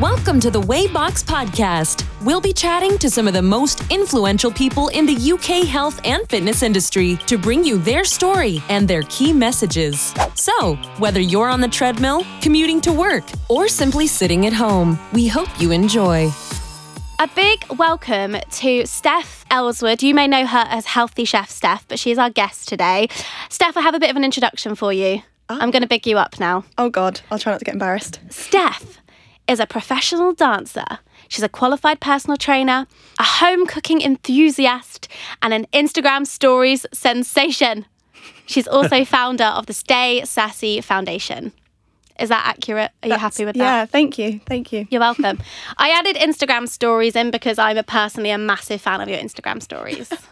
Welcome to the Waybox Podcast. We'll be chatting to some of the most influential people in the UK health and fitness industry to bring you their story and their key messages. So, whether you're on the treadmill, commuting to work, or simply sitting at home, we hope you enjoy. A big welcome to Steph Elswood. You may know her as Healthy Chef Steph, but she's our guest today. Steph, I have a bit of an introduction for you. Oh. I'm going to big you up now. Oh God, I'll try not to get embarrassed. Steph is a professional dancer. She's a qualified personal trainer, a home cooking enthusiast, and an Instagram stories sensation. She's also founder of the Stay Sassy Foundation. Is that accurate? Are you happy with that? Yeah, thank you, thank you. You're welcome. I added Instagram stories in because I'm a personally a massive fan of your Instagram stories.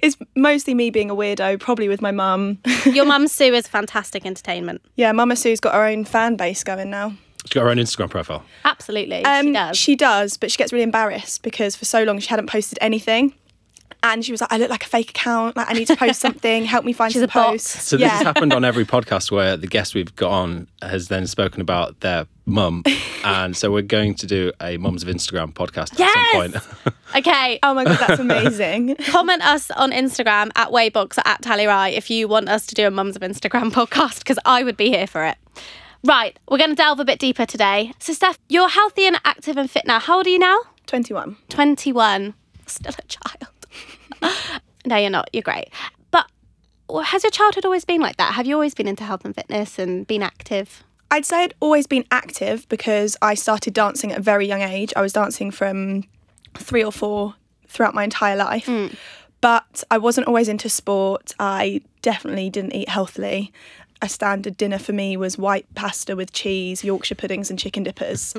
It's mostly me being a weirdo, probably with my mum. your mum Sue is fantastic entertainment. yeah, Mama Sue's got her own fan base going now. She's got her own Instagram profile. Absolutely, she Um, does. She does, but she gets really embarrassed because for so long she hadn't posted anything. And she was like, I look like a fake account. Like, I need to post something. Help me find She's some a bot. posts. So this has happened on every podcast where the guest we've got on has then spoken about their mum, and so we're going to do a mums of Instagram podcast Yes! at some point. okay, Oh my God, that's amazing. comment us on Instagram at Waybox or at Tallyrye if you want us to do a Mums of Instagram podcast because I would be here for it. Right, we're going to delve a bit deeper today. So, Steph, you're healthy and active and fit now. How old are you now? 21. 21. Still a child. no, you're not. You're great. But has your childhood always been like that? Have you always been into health and fitness and been active? I'd say I'd always been active because I started dancing at a very young age. I was dancing from three or four throughout my entire life. Hmm. But I wasn't always into sport. I definitely didn't eat healthily. A standard dinner for me was white pasta with cheese, Yorkshire puddings, and chicken dippers.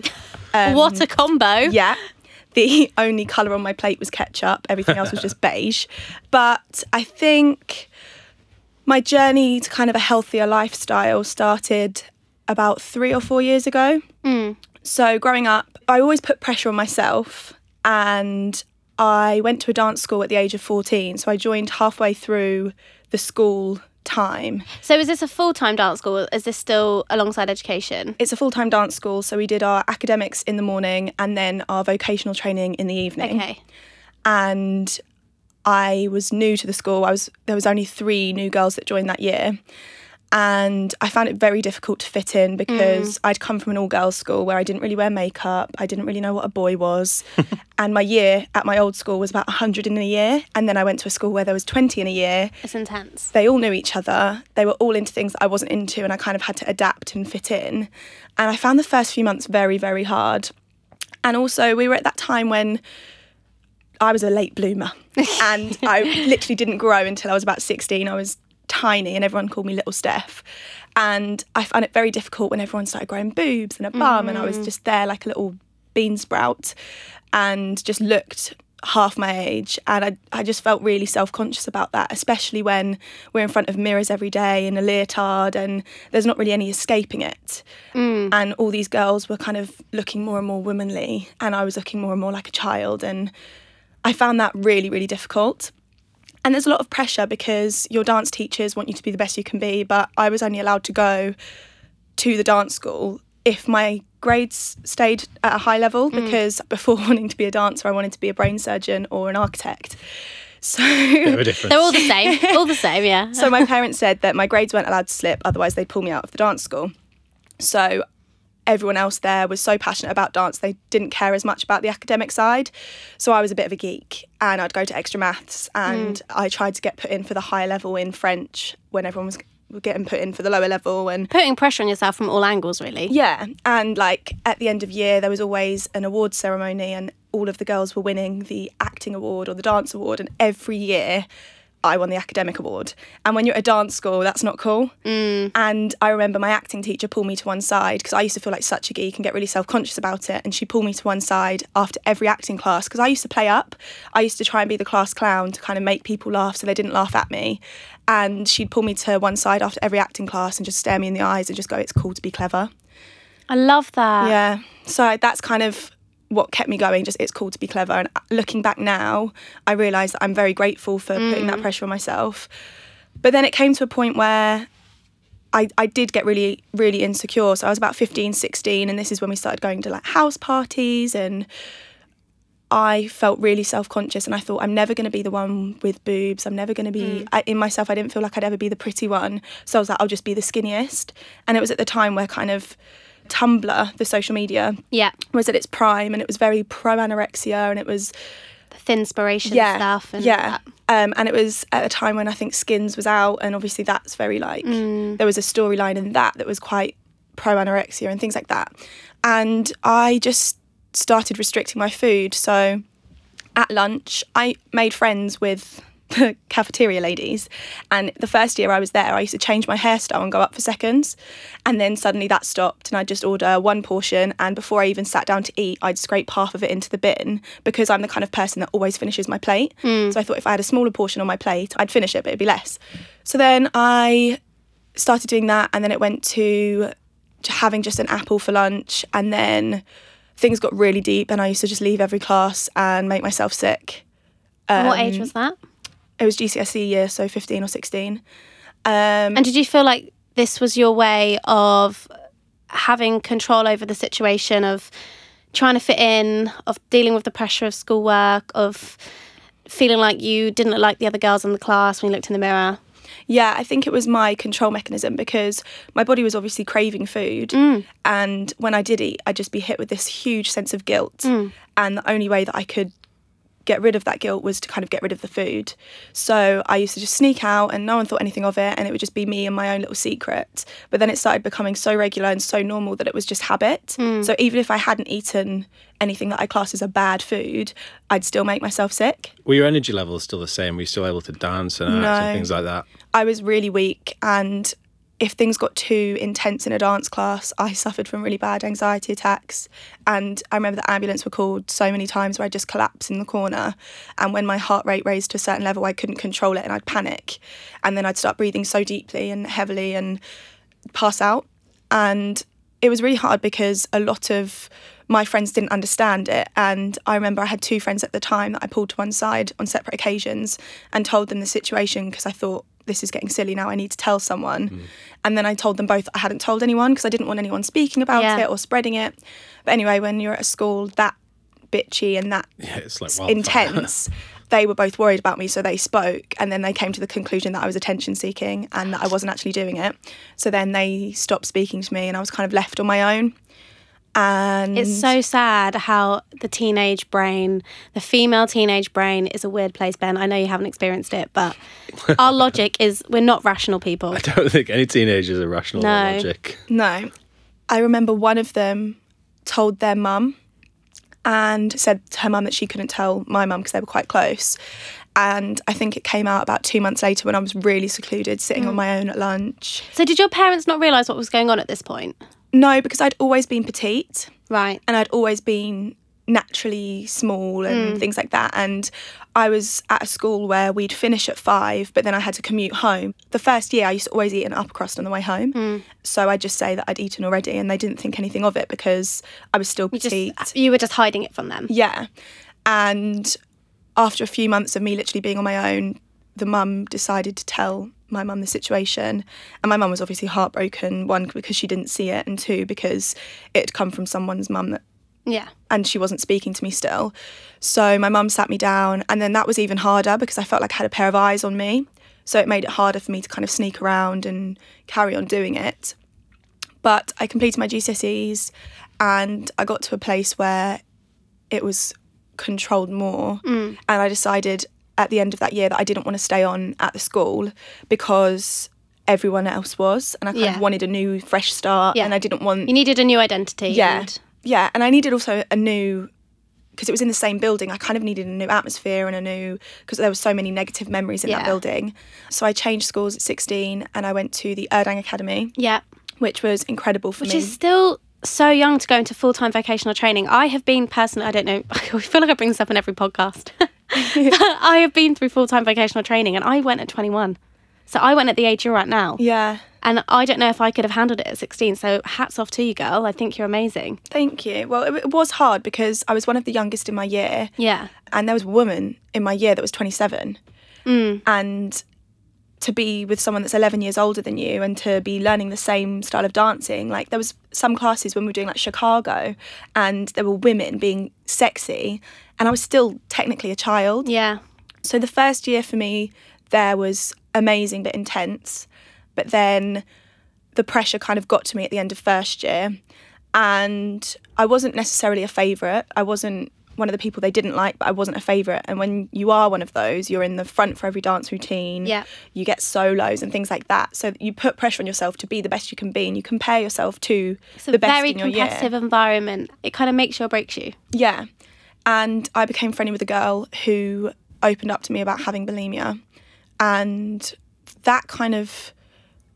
Um, what a combo. yeah. The only colour on my plate was ketchup, everything else was just beige. But I think my journey to kind of a healthier lifestyle started about three or four years ago. So, growing up, I always put pressure on myself, and I went to a dance school at the age of 14. So, I joined halfway through the school time. So, is this a full time dance school? Is this still alongside education? It's a full time dance school, so we did our academics in the morning and then our vocational training in the evening. Okay. and I was new to the school. I was there was only three new girls that joined that year. And I found it very difficult to fit in because mm. I'd come from an all girls school where I didn't really wear makeup. I didn't really know what a boy was. and my year at my old school was about 100 in a year. And then I went to a school where there was 20 in a year. It's intense. They all knew each other. They were all into things that I wasn't into. And I kind of had to adapt and fit in. And I found the first few months very, very hard. And also, we were at that time when I was a late bloomer and I literally didn't grow until I was about 16. I was tiny and everyone called me Little Steph. And I found it very difficult when everyone started growing boobs and a bum and I was mm-hmm. just there like a little bean sprout and just looked half my age. And I, I just felt really self-conscious about that especially when we're in front of mirrors every day in a leotard and there's not really any escaping it. Mm. And all these girls were kind of looking more and more womanly and I was looking more and more like a child. And I found that really, really difficult. And there's a lot of pressure because your dance teachers want you to be the best you can be, but I was only allowed to go to the dance school if my grades stayed at a high level mm. because before wanting to be a dancer, I wanted to be a brain surgeon or an architect. So Bit of a difference. They're all the same. all the same, yeah. so my parents said that my grades weren't allowed to slip, otherwise they'd pull me out of the dance school. So everyone else there was so passionate about dance, they didn't care as much about the academic side. So I was a bit of a geek and I'd go to extra maths and hmm. I tried to get put in for the higher level in French when everyone was getting put in for the lower level and Putting pressure on yourself from all angles, really. yeah, and like at the end of year, there was always an awards ceremony, and all of the girls were winning the acting award or the dance award, and every year I won the academic award. And when you're at a dance school, that's not cool. Mm. And I remember my acting teacher pulled me to one side because I used to feel like such a geek and get really self conscious about it. And she pulled me to one side after every acting class because I used to play up. I used to try and be the class clown to kind of make people laugh so they didn't laugh at me. And she'd pull me to one side after every acting class and just stare me in the eyes and just go, It's cool to be clever. I love that. Yeah. So that's kind of what kept me going. Just it's cool to be clever. And uh, looking back now, I realise that I'm very grateful for putting that mm. pressure on myself. But then it came to a point where I, I did get really, really insecure. So I was about 15, 16, and this is when we started going to like house parties and I felt really self conscious and I thought, I'm never going to be the one with boobs. I'm never going to be, mm. I, in myself, I didn't feel like I'd ever be the pretty one. So I was like, I'll just be the skinniest. And it was at the time where kind of Tumblr, the social media, Yeah. was at its prime and it was very pro anorexia and it was, The thin inspiration yeah, stuff and yeah. Um, and it was at a time when I think Skins was out and obviously that's very like, Mm. there was a storyline in that that was quite pro anorexia and things like that. And I just started restricting my food. So at lunch, I made friends with the cafeteria ladies. And the first year I was there, I used to change my hairstyle and go up for seconds. And then suddenly that stopped, and I'd just order one portion. And before I even sat down to eat, I'd scrape half of it into the bin because I'm the kind of person that always finishes my plate. So I thought if I had a smaller portion on my plate, I'd finish it, but it'd be less. So then I started doing that, and then it went to having just an apple for lunch, and then things got really deep, and I used to just leave every class and make myself sick. And what Um, age was that? It was GCSE year, so 15 or 16. Um, And did you feel like this was your way of having control over the situation of trying to fit in, of dealing with the pressure of schoolwork, of feeling like you didn't look like the other girls in the class when you looked in the mirror? yeah, I think it was my control mechanism because my body was obviously craving food. And when I did eat, I'd just be hit with this huge sense of guilt. And the only way that I could get rid of that guilt was to kind of get rid of the food. So I used to just sneak out and no one thought anything of it and it would just be me and my own little secret. But then it started becoming so regular and so normal that it was just habit. Hmm. So even if I hadn't eaten anything that I class as a bad food, I'd still make myself sick. Were your energy levels still the same? Were you still able to dance and No. and things like that? I was really weak and if things got too intense in a dance class, I suffered from really bad anxiety attacks. And I remember the ambulance were called so many times where I'd just collapse in the corner. And when my heart rate raised to a certain level, I couldn't control it and I'd panic. And then I'd start breathing so deeply and heavily and pass out. And it was really hard because a lot of my friends didn't understand it. And I remember I had two friends at the time that I pulled to one side on separate occasions and told them the situation because I thought, this is getting silly now. I need to tell someone. Mm. And then I told them both I hadn't told anyone because I didn't want anyone speaking about Yeah. it or spreading it. But anyway, when you're at a school that bitchy and that Yeah, it's like intense, they were both worried about me, so they spoke, and then they came to the conclusion that I was attention seeking and that I wasn't actually doing it. So then they stopped speaking to me, and I was kind of left on my own. And It's so sad how the teenage brain, the female teenage brain, is a weird place, Ben. I know you haven't experienced it, but our logic is we're not rational people. I don't think any teenagers are rational in No. logic. No. I remember one of them told their mum and said to her mum that she couldn't tell my mum because they were quite close. And I think it came out about two months later when I was really secluded, sitting on mm. my own at lunch. So, did your parents not realise what was going on at this point? No, because I'd always been petite Right. and I'd always been naturally small and hmm. things like that. And I was at a school where we'd finish at five, but then I had to commute home. The first year, I used to always eat an upper crust on the way home. Hmm. So I'd just say that I'd eaten already, and they didn't think anything of it because I was still Just, petite. you were just hiding it from them. Yeah. And after a few months of me literally being on my own, the mum decided to tell my mum the situation. And my mum was obviously heartbroken, one, because she didn't see it, and two, because it had come from someone's mum that Yeah. and she wasn't speaking to me still. So my mum sat me down, and then that was even harder because I felt like I had a pair of eyes on me. So it made it harder for me to kind of sneak around and carry on doing it. But I completed my GCSEs, and I got to a place where it was controlled more. Mm. And I decided at the end of that year that I didn't want to stay on at the school because everyone else was, and I kind Yeah. of wanted a new, fresh start, Yeah. and I didn't want You needed a new identity. yeah. and- Yeah. And I needed also a new, because it was in the same building, I kind of needed a new atmosphere and a new, because there were so many negative memories in Yeah. that building. So I changed schools at 16 and I went to the Urdang Academy, yeah. which was incredible for Which me. Which is still so young to go into full time vocational training. I have been personally, I don't know, I feel like I bring this up in every podcast. I have been through full time vocational training and I went at 21. So I went at the age you're at now. yeah. And I don't know if I could have handled it at 16. So hats off to you, girl. I think you're amazing. Thank you. Well, it, it was hard because I was one of the youngest in my year. Yeah. and there was a woman in my year that was 27 Mm. and to be with someone that's 11 years older than you and to be learning the same style of dancing like there was some classes when we were doing like chicago and there were women being sexy and i was still technically a child Yeah. so the first year for me there was amazing but intense. But then the pressure kind of got to me at the end of first year. And I wasn't necessarily a favourite. I wasn't one of the people they didn't like, but I wasn't a favourite. And when you are one of those, you're in the front for every dance routine. Yeah. You get solos and things like that. So you put pressure on yourself to be the best you can be and you compare yourself to It's the best very in your year. competitive environment. It kind of makes you or breaks you. Yeah. And I became friendly with a girl who opened up to me about having bulimia. And that kind of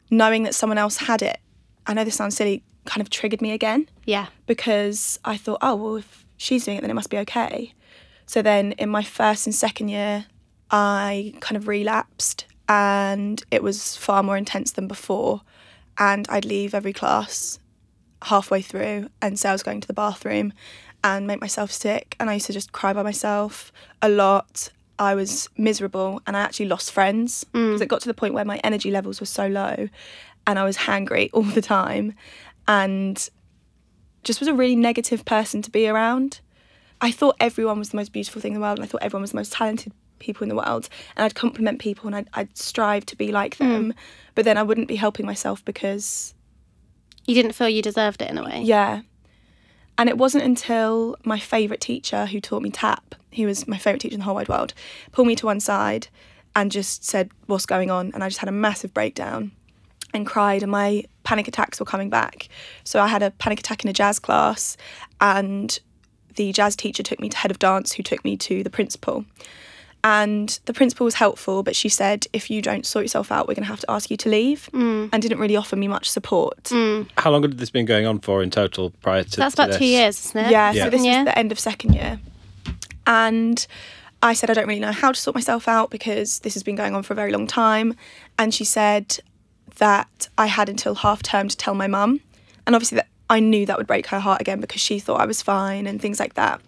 knowing that someone else had it, I know this sounds silly, kind of triggered me again Yeah. because I thought, oh, well, if she's doing it, then it must be okay. So then in my first and second year, I kind of relapsed and it was far more intense than before. And I'd leave every class halfway through and say I was going to the bathroom and make myself sick. And I used to just cry by myself a lot. I was miserable and I actually lost friends mm. because it got to the point where my energy levels were so low and I was hangry all the time and just was a really negative person to be around. I thought everyone was the most beautiful thing in the world and I thought everyone was the most talented people in the world and I'd compliment people and I'd, I'd strive to be like mm. them but then I wouldn't be helping myself because You didn't feel you deserved it in a way. yeah. And it wasn't until my favourite teacher who taught me tap, he was my favourite teacher in the whole wide world, pulled me to one side and just said, What's going on? And I just had a massive breakdown and cried, and my panic attacks were coming back. So I had a panic attack in a jazz class, and the jazz teacher took me to head of dance, who took me to the principal. And the principal was helpful, but she said, if you don't sort yourself out, we're going to have to ask you to leave, mm. and didn't really offer me much support. Mm. How long had this been going on for in total prior to That's to about two years, isn't it? Yeah, Yeah. so this Yeah. was the end of second year. And I said, I don't really know how to sort myself out because this has been going on for a very long time. And she said that I had until half term to tell my mum. And obviously, that I knew that would break her heart again because she thought I was fine and things like that.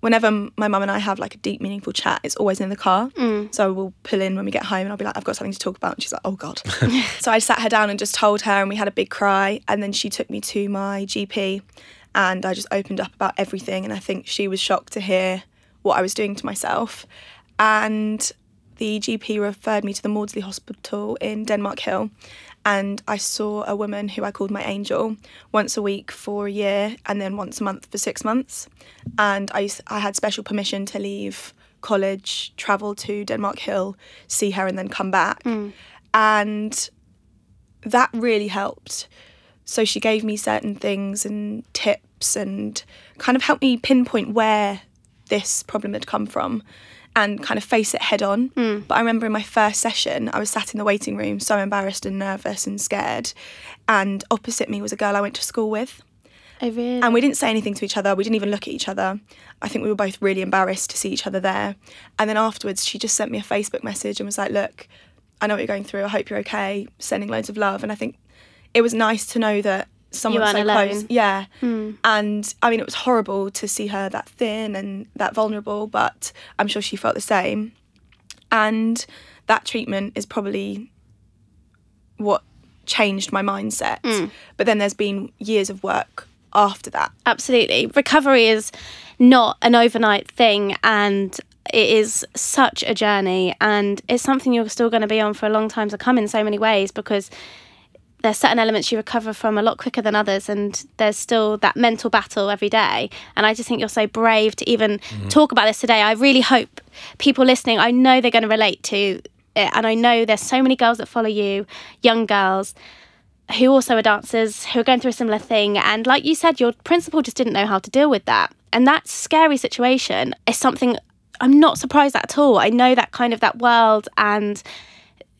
Whenever my mum and I have like a deep, meaningful chat, it's always in the car. Mm. So we'll pull in when we get home and I'll be like, I've got something to talk about. And she's like, oh God. so I sat her down and just told her, and we had a big cry. And then she took me to my GP and I just opened up about everything. And I think she was shocked to hear what I was doing to myself. And the GP referred me to the Maudsley Hospital in Denmark Hill. And I saw a woman who I called my angel once a week for a year and then once a month for six months. And I, used, I had special permission to leave college, travel to Denmark Hill, see her, and then come back. Hmm. And that really helped. So she gave me certain things and tips and kind of helped me pinpoint where this problem had come from and kind of face it head on. Hmm. But I remember in my first session, I was sat in the waiting room, so embarrassed and nervous and scared. And opposite me was a girl I went to school with. Oh, really? And we didn't say anything to each other. We didn't even look at each other. I think we were both really embarrassed to see each other there. And then afterwards, she just sent me a Facebook message and was like, Look, I know what you're going through. I hope you're okay. Sending loads of love. And I think it was nice to know that someone so alone. close. Yeah. Hmm. And I mean, it was horrible to see her that thin and that vulnerable, but I'm sure she felt the same. And that treatment is probably what changed my mindset. Hmm. But then there's been years of work after that. Absolutely. Recovery is not an overnight thing and it is such a journey and it's something you're still going to be on for a long time to come in so many ways because there's certain elements you recover from a lot quicker than others and there's still that mental battle every day and i just think you're so brave to even mm-hmm. talk about this today i really hope people listening i know they're going to relate to it and i know there's so many girls that follow you young girls who also are dancers who are going through a similar thing. And like you said, your principal just didn't know how to deal with that. And that scary situation is something I'm not surprised at at all. I know that kind of that world and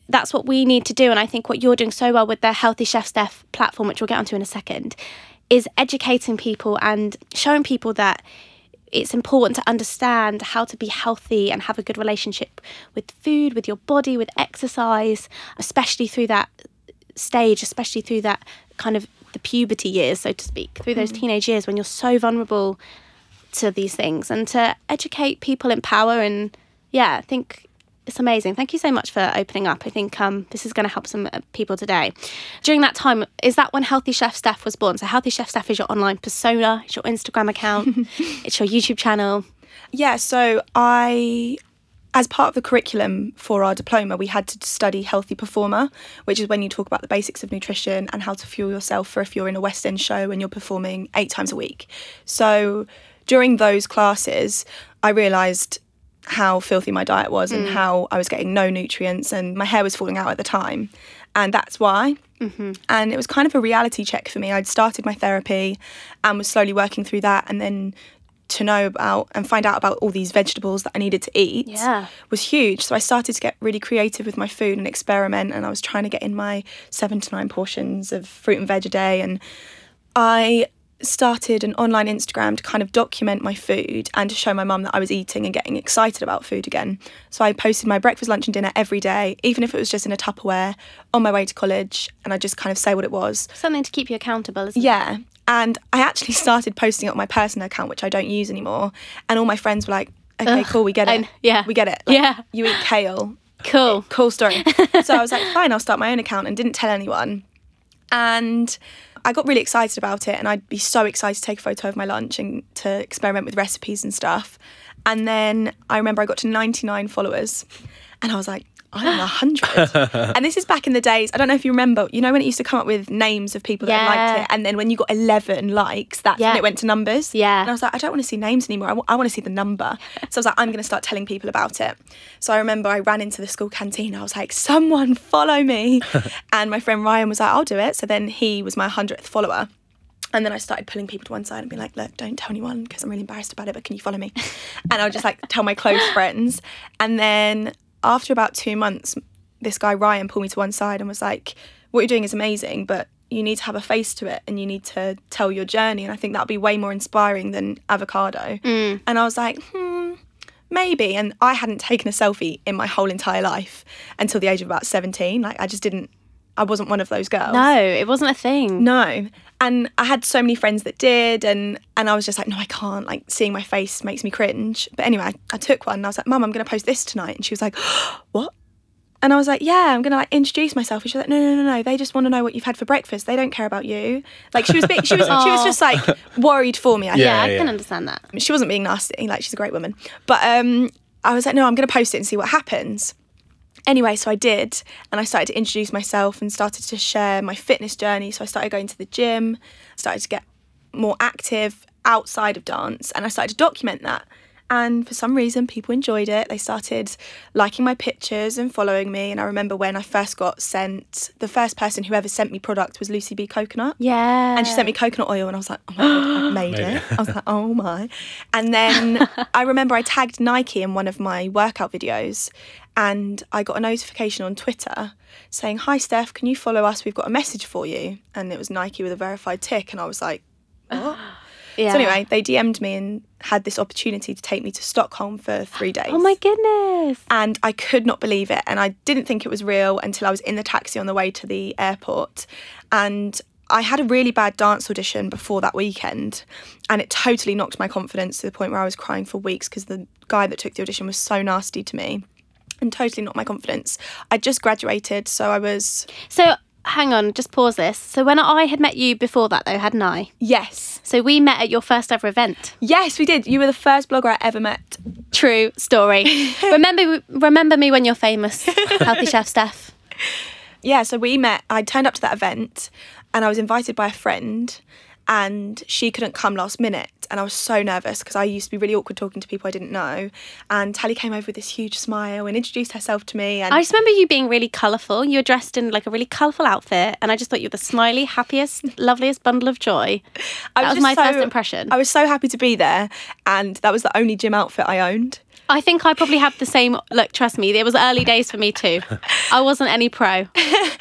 that's what we need to do. And I think what you're doing so well with the Healthy Chef Steph platform, which we'll get onto in a second, is educating people and showing people that it's important to understand how to be healthy and have a good relationship with food, with your body, with exercise, especially through that stage, especially through that kind of the puberty years, so to speak, through those mm. teenage years when you're so vulnerable to these things, and to educate people in power. And yeah, I think it's amazing. Thank you so much for opening up. I think um, this is going to help some uh, people today. During that time, is that when Healthy Chef Steph was born? So Healthy Chef Steph is your online persona, it's your Instagram account, it's your YouTube channel. Yeah, so I, as part of the curriculum for our diploma, we had to study Healthy Performer, which is when you talk about the basics of nutrition and how to fuel yourself for if you're in a West End show and you're performing eight times a week. So during those classes, I realised how filthy my diet was and mm. how I was getting no nutrients and my hair was falling out at the time. And that's why. Mm-hmm. And it was kind of a reality check for me. I'd started my therapy and was slowly working through that. And then to know about and find out about all these vegetables that I needed to eat Yeah. was huge. So I started to get really creative with my food and experiment. And I was trying to get in my seven to nine portions of fruit and veg a day. And I started an online Instagram to kind of document my food and to show my mum that I was eating and getting excited about food again. So I posted my breakfast, lunch, and dinner every day, even if it was just in a Tupperware on my way to college. And I just kind of say what it was. Something to keep you accountable, isn't it? Yeah. And I actually started posting it on my personal account, which I don't use anymore. And all my friends were like, okay, cool, we get it. yeah. We get it. Yeah. You eat kale. Cool. Cool story. so I was like, fine, I'll start my own account and didn't tell anyone. And I got really excited about it. And I'd be so excited to take a photo of my lunch and to experiment with recipes and stuff. And then I remember I got to 99 followers. And I was like, I'm a 100. and this is back in the days. I don't know if you remember, you know, when it used to come up with names of people that Yeah. liked it. And then when you got 11 likes, that's Yeah. when it went to numbers. Yeah. And I was like, I don't want to see names anymore. I want to see the number. So I was like, I'm going to start telling people about it. So I remember I ran into the school canteen. I was like, someone follow me. and my friend Ryan was like, I'll do it. So then he was my 100th follower. And then I started pulling people to one side and being like, look, don't tell anyone because I'm really embarrassed about it, but can you follow me? and I would just like tell my close friends. And then after about two months, this guy Ryan pulled me to one side and was like, what you're doing is amazing, but you need to have a face to it and you need to tell your journey. And I think that'll be way more inspiring than avocado. And I was like, hmm, maybe. And I hadn't taken a selfie in my whole entire life until the age of about 17. Like, I just didn't, I wasn't one of those girls. No, it wasn't a thing. No. And I had so many friends that did and and I was just like, no, I can't. Like seeing my face makes me cringe. But anyway, I, I took one and I was like, Mum, I'm gonna post this tonight. And she was like, What? And I was like, Yeah, I'm gonna like introduce myself. And she was like, No, no, no, no. They just want to know what you've had for breakfast. They don't care about you. Like she was big, she was she was just like worried for me. I Yeah, Yeah, I yeah. can understand that. she wasn't being nasty. Like she's a great woman. But um, I was like, no, I'm going to post it and see what happens. Anyway, so I did, and I started to introduce myself and started to share my fitness journey. So I started going to the gym, started to get more active outside of dance, and I started to document that. And for some reason, people enjoyed it. They started liking my pictures and following me. And I remember when I first got sent, the first person who ever sent me product was Lucy Bee Coconut. Yeah. And she sent me coconut oil, and I was like, oh my God, I made it. I was like, oh my. And then I remember I tagged Nike in one of my workout videos, and I got a notification on Twitter saying, hi, Steph, can you follow us? We've got a message for you. And it was Nike with a verified tick. And I was like, what? Yeah. So anyway, they DM'd me and had this opportunity to take me to Stockholm for three days. Oh my goodness. And I could not believe it. And I didn't think it was real until I was in the taxi on the way to the airport. And I had a really bad dance audition before that weekend. And it totally knocked my confidence to the point where I was crying for weeks because the guy that took the audition was so nasty to me and totally knocked my confidence. I just graduated, so I was, So hang on, just pause this. So when I had met you before that though, hadn't I? yes. So we met at your first ever event. Yes, we did. You were the first blogger I ever met. True story. remember remember me when you're famous, healthy chef Steph. yeah, so we met. I turned up to that event and I was invited by a friend and she couldn't come last minute. And I was so nervous because I used to be really awkward talking to people I didn't know. And Tally came over with this huge smile and introduced herself to me. And I just remember you being really colourful. You were dressed in like a really colourful outfit, and I just thought you were the smiley, happiest, loveliest bundle of joy. I that was just my so- first impression. I was so happy to be there. And that was the only gym outfit I owned. I think I probably had the same look. Trust me, it was early days for me too. I wasn't any pro.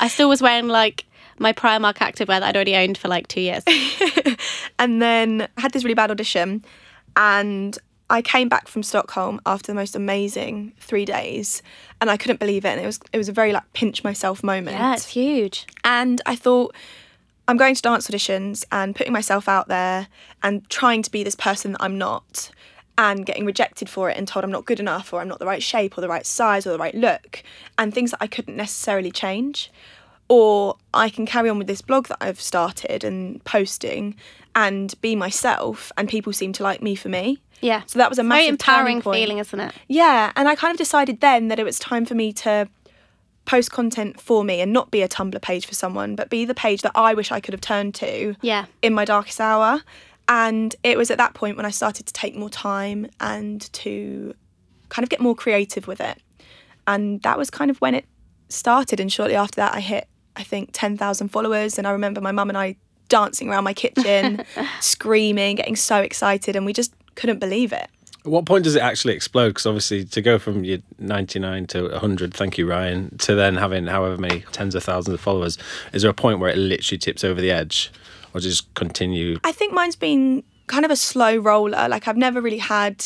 I still was wearing like my Primark activewear that I'd already owned for like two years. and then I had this really bad audition and I came back from Stockholm after the most amazing three days and I couldn't believe it and it was it was a very like pinch myself moment. Yeah, it's huge. And I thought, I'm going to dance auditions and putting myself out there and trying to be this person that I'm not. and getting rejected for it and told I'm not good enough or I'm not the right shape or the right size or the right look and things that I couldn't necessarily change. Or I can carry on with this blog that I've started and posting and be myself and people seem to like me for me. Yeah. So that was a Very massive empowering point. feeling, isn't it? Yeah, and I kind of decided then that it was time for me to post content for me and not be a Tumblr page for someone, but be the page that I wish I could have turned to Yeah. in my darkest hour. And it was at that point when I started to take more time and to kind of get more creative with it. And that was kind of when it started. And shortly after that, I hit, I think, 10,000 followers. And I remember my mum and I dancing around my kitchen, screaming, getting so excited. And we just couldn't believe it. At what point does it actually explode? Because obviously, to go from your 99 to 100, thank you, Ryan, to then having however many tens of thousands of followers, is there a point where it literally tips over the edge? Or just continue? I think mine's been kind of a slow roller. Like I've never really had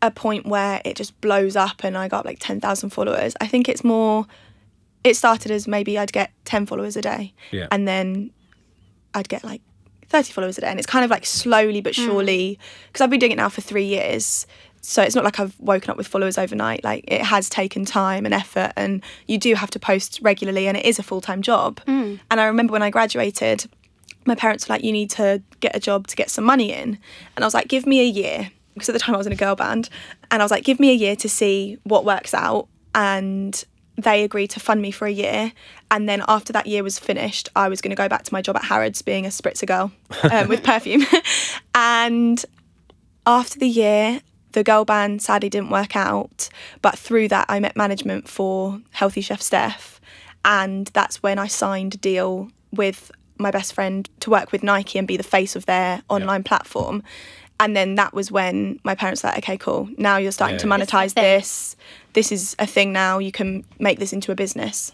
a point where it just blows up and I got like 10,000 followers. I think it's more it started as maybe I'd get 10 followers a day Yeah. and then I'd get like 30 followers a day and it's kind of like slowly but surely hmm. because I've been doing it now for 3 years. So it's not like I've woken up with followers overnight. Like it has taken time and effort and you do have to post regularly and it is a full-time job. Hmm. And I remember when I graduated my parents were like, you need to get a job to get some money in. And I was like, give me a year. Because at the time I was in a girl band. And I was like, give me a year to see what works out. And they agreed to fund me for a year. And then after that year was finished, I was going to go back to my job at Harrods being a spritzer girl um, with perfume. and after the year, the girl band sadly didn't work out. But through that, I met management for Healthy Chef Steph. And that's when I signed a deal with my best friend to work with Nike and be the face of their online platform. And then that was when my parents were like, okay, cool. Now you're starting Yeah. to This is a monetize this. This is a thing now. You can make this into a business.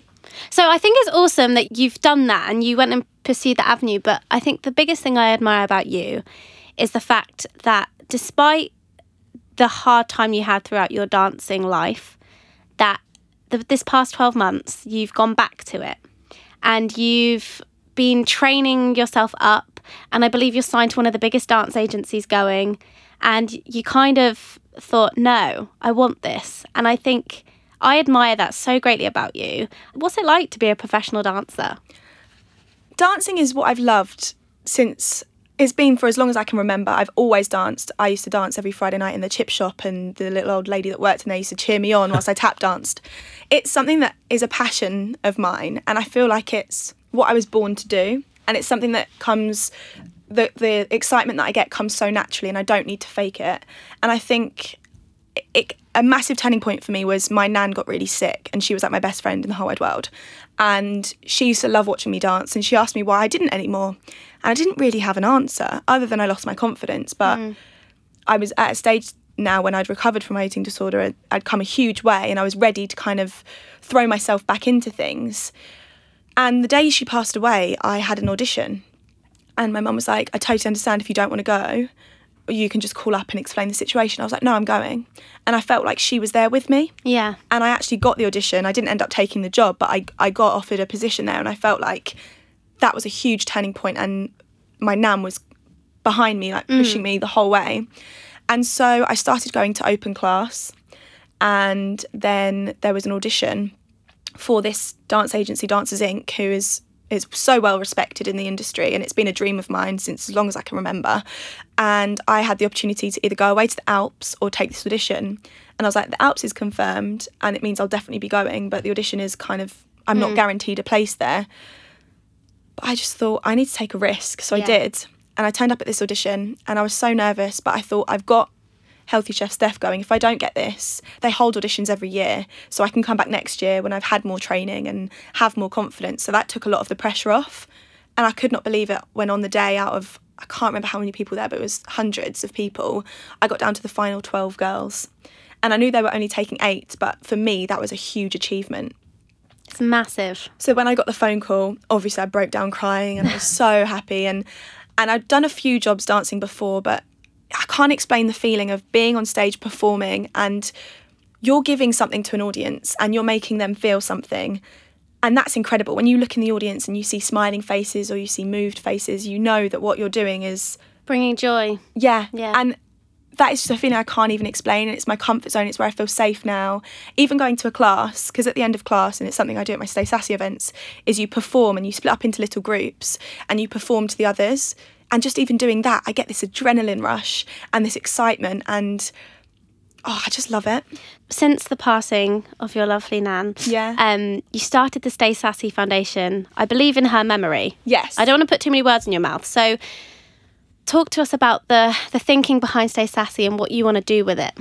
So I think it's awesome that you've done that and you went and pursued that avenue. But I think the biggest thing I admire about you is the fact that despite the hard time you had throughout your dancing life, that the, this past 12 months you've gone back to it and you've been training yourself up. And I believe you're signed to one of the biggest dance agencies going. And you kind of thought, no, I want this. And I think I admire that so greatly about you. What's it like to be a professional dancer? dancing is what I've loved since it's been for as long as I can remember. I've always danced. I used to dance every Friday night in the chip shop, and the little old lady that worked in there used to cheer me on whilst I tap danced. It's something that is a passion of mine, and I feel like it's what I was born to do, and it's something that comes. The, the excitement that I get comes so naturally, and I don't need to fake it. And I think it, it, a massive turning point for me was my nan got really sick and she was like my best friend in the whole wide world and she used to love watching me dance and she asked me why I didn't anymore and I didn't really have an answer other than I lost my confidence but mm. I was at a stage now when I'd recovered from my eating disorder I'd come a huge way and I was ready to kind of throw myself back into things and the day she passed away I had an audition and my mum was like, I totally understand if you don't want to go, you can just call up and explain the situation. I was like, no, I'm going. And I felt like she was there with me. Yeah. And I actually got the audition. I didn't end up taking the job, but I, I got offered a position there. And I felt like that was a huge turning point. And my nan was behind me, like pushing mm. me the whole way. And so I started going to open class. And then there was an audition for this dance agency, Dancers Inc., who is is so well respected in the industry, and it's been a dream of mine since as long as I can remember. And I had the opportunity to either go away to the Alps or take this audition. And I was like, the Alps is confirmed, and it means I'll definitely be going, but the audition is kind of I'm not hmm. guaranteed a place there. But I just thought I need to take a risk, so Yeah. I did. And I turned up at this audition, and I was so nervous, but I thought I've got Healthy Chef Steph going. If I don't get this, they hold auditions every year, so I can come back next year when I've had more training and have more confidence. So that took a lot of the pressure off. And I could not believe it when on the day out of I can't remember how many people there, but it was hundreds of people. I got down to the final 12 girls. And I knew they were only taking eight, but for me, that was a huge achievement. It's massive. So when I got the phone call, obviously I broke down crying and I was so happy and and I'd done a few jobs dancing before, but I can't explain the feeling of being on stage performing and you're giving something to an audience and you're making them feel something. And that's incredible. When you look in the audience and you see smiling faces or you see moved faces, you know that what you're doing is Bringing joy. yeah. Yeah. And that is just a feeling I can't even explain. And it's my comfort zone. It's where I feel safe now. Even going to a class, because at the end of class, and it's something I do at my Stay Sassy events, is you perform and you split up into little groups and you perform to the others. And just even doing that, I get this adrenaline rush and this excitement. And oh, I just love it. Since the passing of your lovely Nan, Yeah. um, you started the Stay Sassy Foundation, I believe in her memory. Yes. I don't want to put too many words in your mouth. So talk to us about the the thinking behind Stay Sassy and what you want to do with it.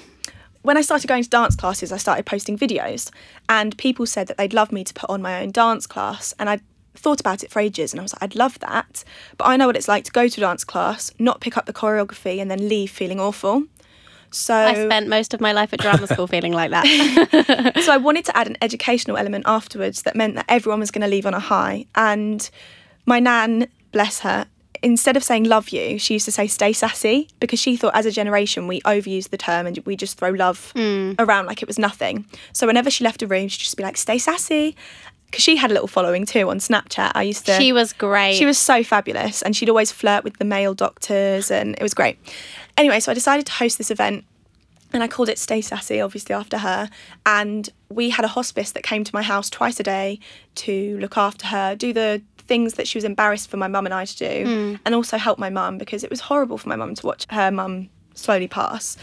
when I started going to dance classes, I started posting videos, and people said that they'd love me to put on my own dance class. And I thought about it for ages, and I was like, I'd love that, but I know what it's like to go to a dance class, not pick up the choreography, and then leave feeling awful. So I spent most of my life at drama school feeling like that. so I wanted to add an educational element afterwards that meant that everyone was going to leave on a high. And my nan, bless her, instead of saying love you, she used to say stay sassy because she thought as a generation we overuse the term and we just throw love mm. around like it was nothing. So whenever she left a room, she'd just be like, stay sassy. Because she had a little following too on Snapchat. I used to. she was great. She was so fabulous and she'd always flirt with the male doctors and it was great. Anyway, so I decided to host this event and I called it Stay Sassy, obviously after her. And we had a hospice that came to my house twice a day to look after her, do the things that she was embarrassed for my mum and I to do, hmm. and also help my mum because it was horrible for my mum to watch her mum slowly pass.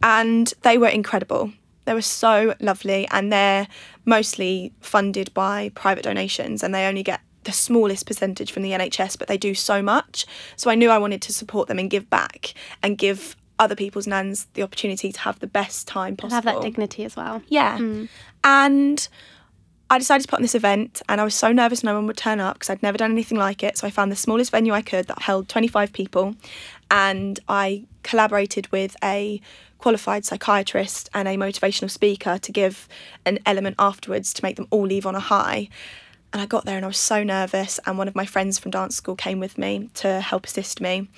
And they were incredible. They were so lovely, and they're mostly funded by private donations, and they only get the smallest percentage from the NHS, but they do so much. So I knew I wanted to support them and give back and give other people's nans the opportunity to have the best time possible. have that dignity as well. Yeah. Mm. And I decided to put on this event and I was so nervous no one would turn up because I'd never done anything like it. So I found the smallest venue I could that held 25 people and I collaborated with a qualified psychiatrist and a motivational speaker to give an element afterwards to make them all leave on a high. And I got there and I was so nervous and one of my friends from dance school came with me to help assist me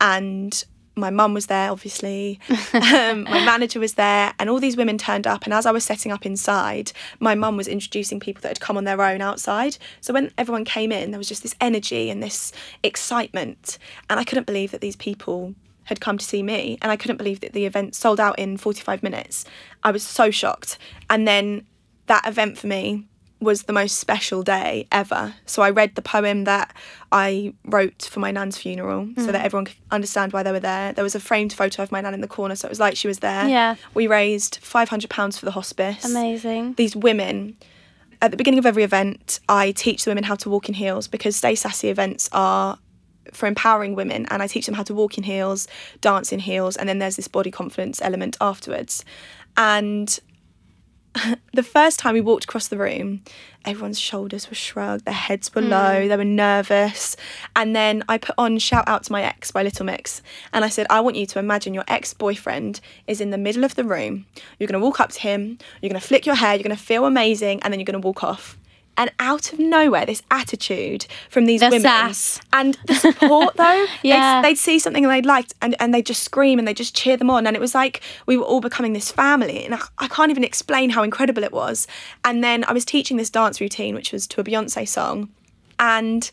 and my mum was there, obviously. um, my manager was there, and all these women turned up. And as I was setting up inside, my mum was introducing people that had come on their own outside. So when everyone came in, there was just this energy and this excitement. And I couldn't believe that these people had come to see me. And I couldn't believe that the event sold out in 45 minutes. I was so shocked. And then that event for me was the most special day ever. So I read the poem that I wrote for my nan's funeral so that hmm. everyone could understand why they were there. There was a framed photo of my nan in the corner, so it was like she was there. Yeah. We raised £500 for the hospice. Amazing. These women, at the beginning of every event, I teach the women how to walk in heels because Stay Sassy events are for empowering women and I teach them how to walk in heels, dance in heels, and then there's this body confidence element afterwards. And the first time we walked across the room, everyone's shoulders were shrugged, their heads were mm. low, they were nervous. And then I put on Shout Out to My Ex by Little Mix. And I said, I want you to imagine your ex boyfriend is in the middle of the room. You're going to walk up to him, you're going to flick your hair, you're going to feel amazing, and then you're going to walk off. And out of nowhere, this attitude from these The women sass. and the support, though. Yeah. they'd, they'd see something they liked and, and they'd just scream and they'd just cheer them on. And it was like we were all becoming this family. And I, I can't even explain how incredible it was. And then I was teaching this dance routine, which was to a Beyonce song. And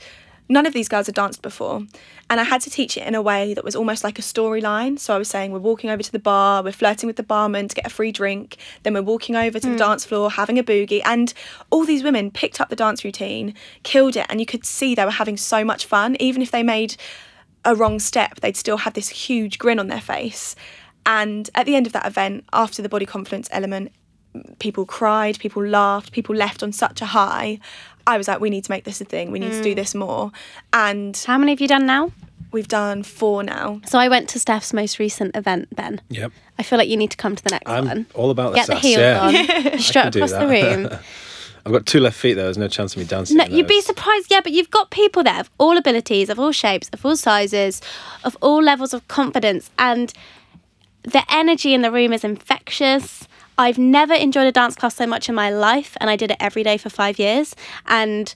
none of these girls had danced before. And I had to teach it in a way that was almost like a storyline. So I was saying, we're walking over to the bar, we're flirting with the barman to get a free drink, then we're walking over to the hmm. dance floor, having a boogie. And all these women picked up the dance routine, killed it, and you could see they were having so much fun. Even if they made a wrong step, they'd still have this huge grin on their face. And at the end of that event, after the body confidence element, people cried, people laughed, people left on such a high. I was like, we need to make this a thing. We need to do mm. this more. And How many have you done now? we've done four now. So I went to Steph's most recent event, Ben. Yep. I feel like you need to come to the next I'm one. all about the Get the heels yeah. on, strut do across the that. room. I've got two left feet though. There's no chance of me dancing. No, in you'd be surprised, yeah, but you've got people there of all abilities, of all shapes, of all sizes, of all levels of confidence, and the energy in the room is infectious. I've never enjoyed a dance class so much in my life, and I did it every day for five years. And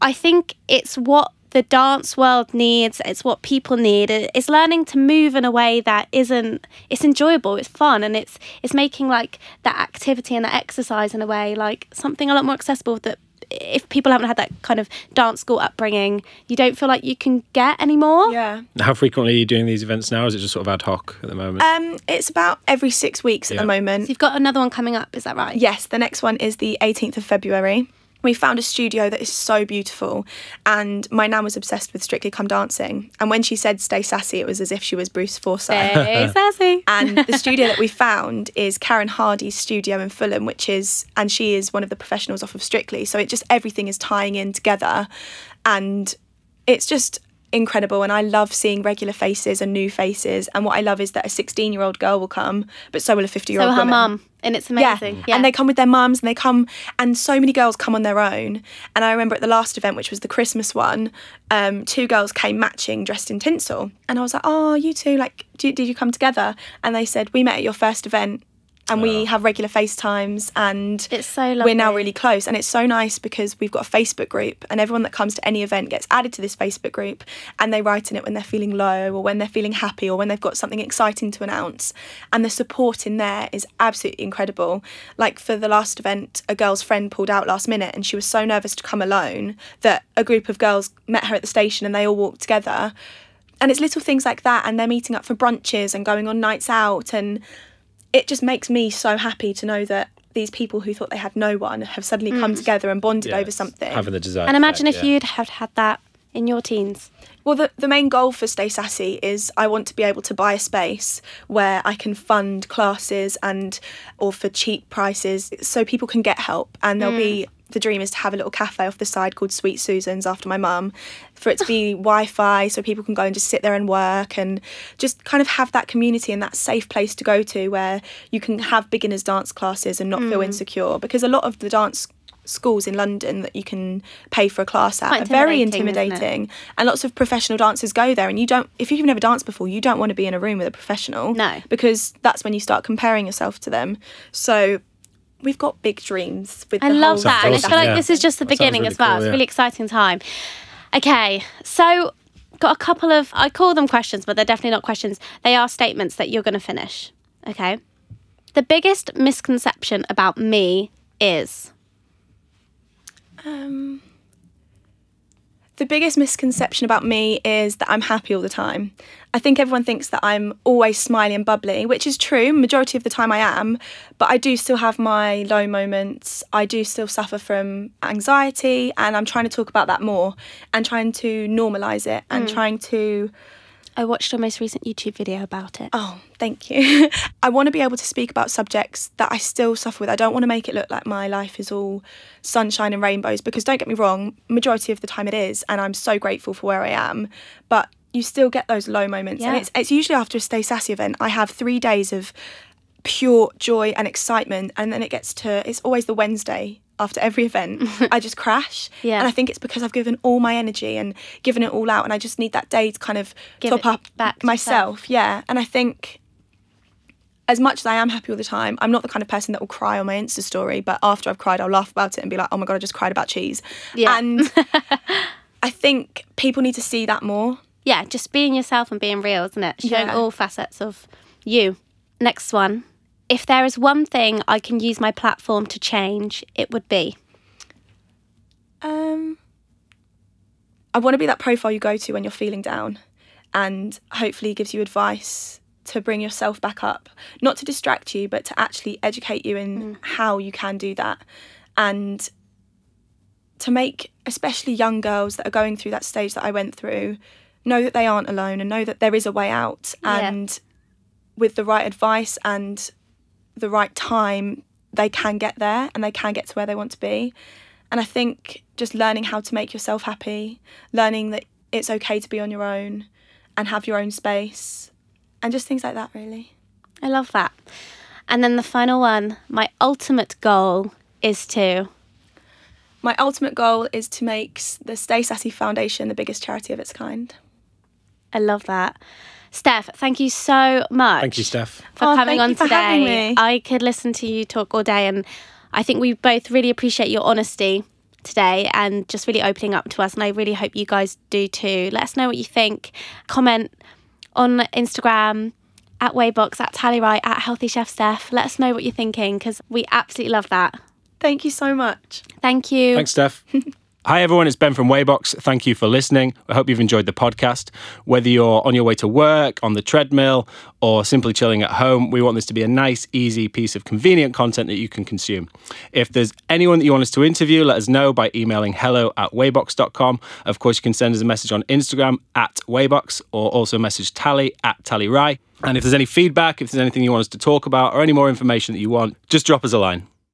I think it's what the dance world needs. It's what people need. It's learning to move in a way that isn't. It's enjoyable. It's fun, and it's it's making like that activity and that exercise in a way like something a lot more accessible that if people haven't had that kind of dance school upbringing, you don't feel like you can get anymore. Yeah. How frequently are you doing these events now? Is it just sort of ad hoc at the moment? Um, it's about every six weeks at the moment. So you've got another one coming up, is that right? Yes, the next one is the 18th of February. We found a studio that is so beautiful, and my nan was obsessed with Strictly Come Dancing. And when she said "Stay sassy," it was as if she was Bruce Forsyth. Hey, sassy. and the studio that we found is Karen Hardy's studio in Fulham, which is, and she is one of the professionals off of Strictly. So it just everything is tying in together, and it's just incredible. And I love seeing regular faces and new faces. And what I love is that a 16 year old girl will come, but so will a 50 year old. so her mum, and it's amazing. Yeah. and they come with their mums, and they come, and so many girls come on their own. And I remember at the last event, which was the Christmas one, um, two girls came matching, dressed in tinsel, and I was like, "Oh, you two, like, do, did you come together?" And they said, "We met at your first event." And we have regular FaceTimes, and It's so we're now really close. And it's so nice because we've got a Facebook group, and everyone that comes to any event gets added to this Facebook group, and they write in it when they're feeling low, or when they're feeling happy, or when they've got something exciting to announce. And the support in there is absolutely incredible. Like for the last event, a girl's friend pulled out last minute, and she was so nervous to come alone that a group of girls met her at the station, and they all walked together. And it's little things like that, and they're meeting up for brunches and going on nights out, and it just makes me so happy to know that these people who thought they had no one have suddenly come mm. together and bonded Yeah, over something. Having the desire. and imagine effect, if yeah. you'd have had that in your teens. Well, the, the main goal for Stay Sassy is I want to be able to buy a space where I can fund classes and or for cheap prices so people can get help and there'll be mm. The dream is to have a little cafe off the side called Sweet Susan's after my mum for it to be Wi-Fi so people can go and just sit there and work and just kind of have that community and that safe place to go to where you can have beginners dance classes and not feel insecure because a lot of the dance schools in London that you can pay for a class at are very intimidating, intimidating and lots of professional dancers go there and you don't if you've never danced before you don't want to be in a room with a professional No. because that's when you start comparing yourself to them. So we've got big dreams with I the love whole that. And I feel like yeah. this is just the That beginning really as well. cool, It's a really exciting time. Okay, so got a couple of, I call them questions, but they're definitely not questions. They are statements that you're going to finish. Okay. The biggest misconception about me is. Um, the biggest misconception about me is that I'm happy all the time. I think everyone thinks that I'm always smiley and bubbly, which is true. Majority of the time I am, but I do still have my low moments. I do still suffer from anxiety, and I'm trying to talk about that more and trying to normalize it and mm. trying to I watched your most recent YouTube video about it. Oh, thank you. I want to be able to speak about subjects that I still suffer with. I don't want to make it look like my life is all sunshine and rainbows because don't get me wrong, majority of the time it is and I'm so grateful for where I am, but you still get those low moments and it's it's usually after a Stay Sassy event. I have 3 days of pure joy and excitement and then it gets to it's always the Wednesday after every event I just crash Yeah. and I think it's because I've given all my energy and given it all out and I just need that day to kind of Give top up back myself yeah and I think as much as I am happy all the time I'm not the kind of person that will cry on my Insta story but after I've cried I'll laugh about it and be like oh my god I just cried about cheese Yeah. and I think people need to see that more Yeah, just being yourself and being real, isn't it? Showing Yeah. all facets of you. Next one. If there is one thing I can use my platform to change, it would be. Um, I want to be that profile you go to when you're feeling down, and hopefully gives you advice to bring yourself back up, not to distract you, but to actually educate you in how you can do that, and to make especially young girls that are going through that stage that I went through know that they aren't alone and know that there is a way out, Yeah. and with the right advice and the right time, they can get there and they can get to where they want to be. And I think just learning how to make yourself happy, learning that it's okay to be on your own and have your own space, and just things like that, really. I love that. And then the final one my ultimate goal is to. My ultimate goal is to make the Stay Sassy Foundation the biggest charity of its kind. I love that. Steph, thank you so much. Thank you, Steph. for Oh, coming thank on you for today. having me. I could listen to you talk all day, and I think we both really appreciate your honesty today and just really opening up to us. And I really hope you guys do too. Let us know what you think. Comment on Instagram at Waybox, at Tally Rye, at Healthy Chef Steph. Let us know what you're thinking because we absolutely love that. Thank you so much. Thank you. Thanks, Steph. Hi, everyone. It's Ben from Waybox. Thank you for listening. I hope you've enjoyed the podcast. Whether you're on your way to work, on the treadmill, or simply chilling at home, we want this to be a nice, easy piece of convenient content that you can consume. If there's anyone that you want us to interview, let us know by emailing hello at waybox.com. Of course, you can send us a message on Instagram at waybox or also message Tally at Tally Rye. And if there's any feedback, if there's anything you want us to talk about, or any more information that you want, just drop us a line.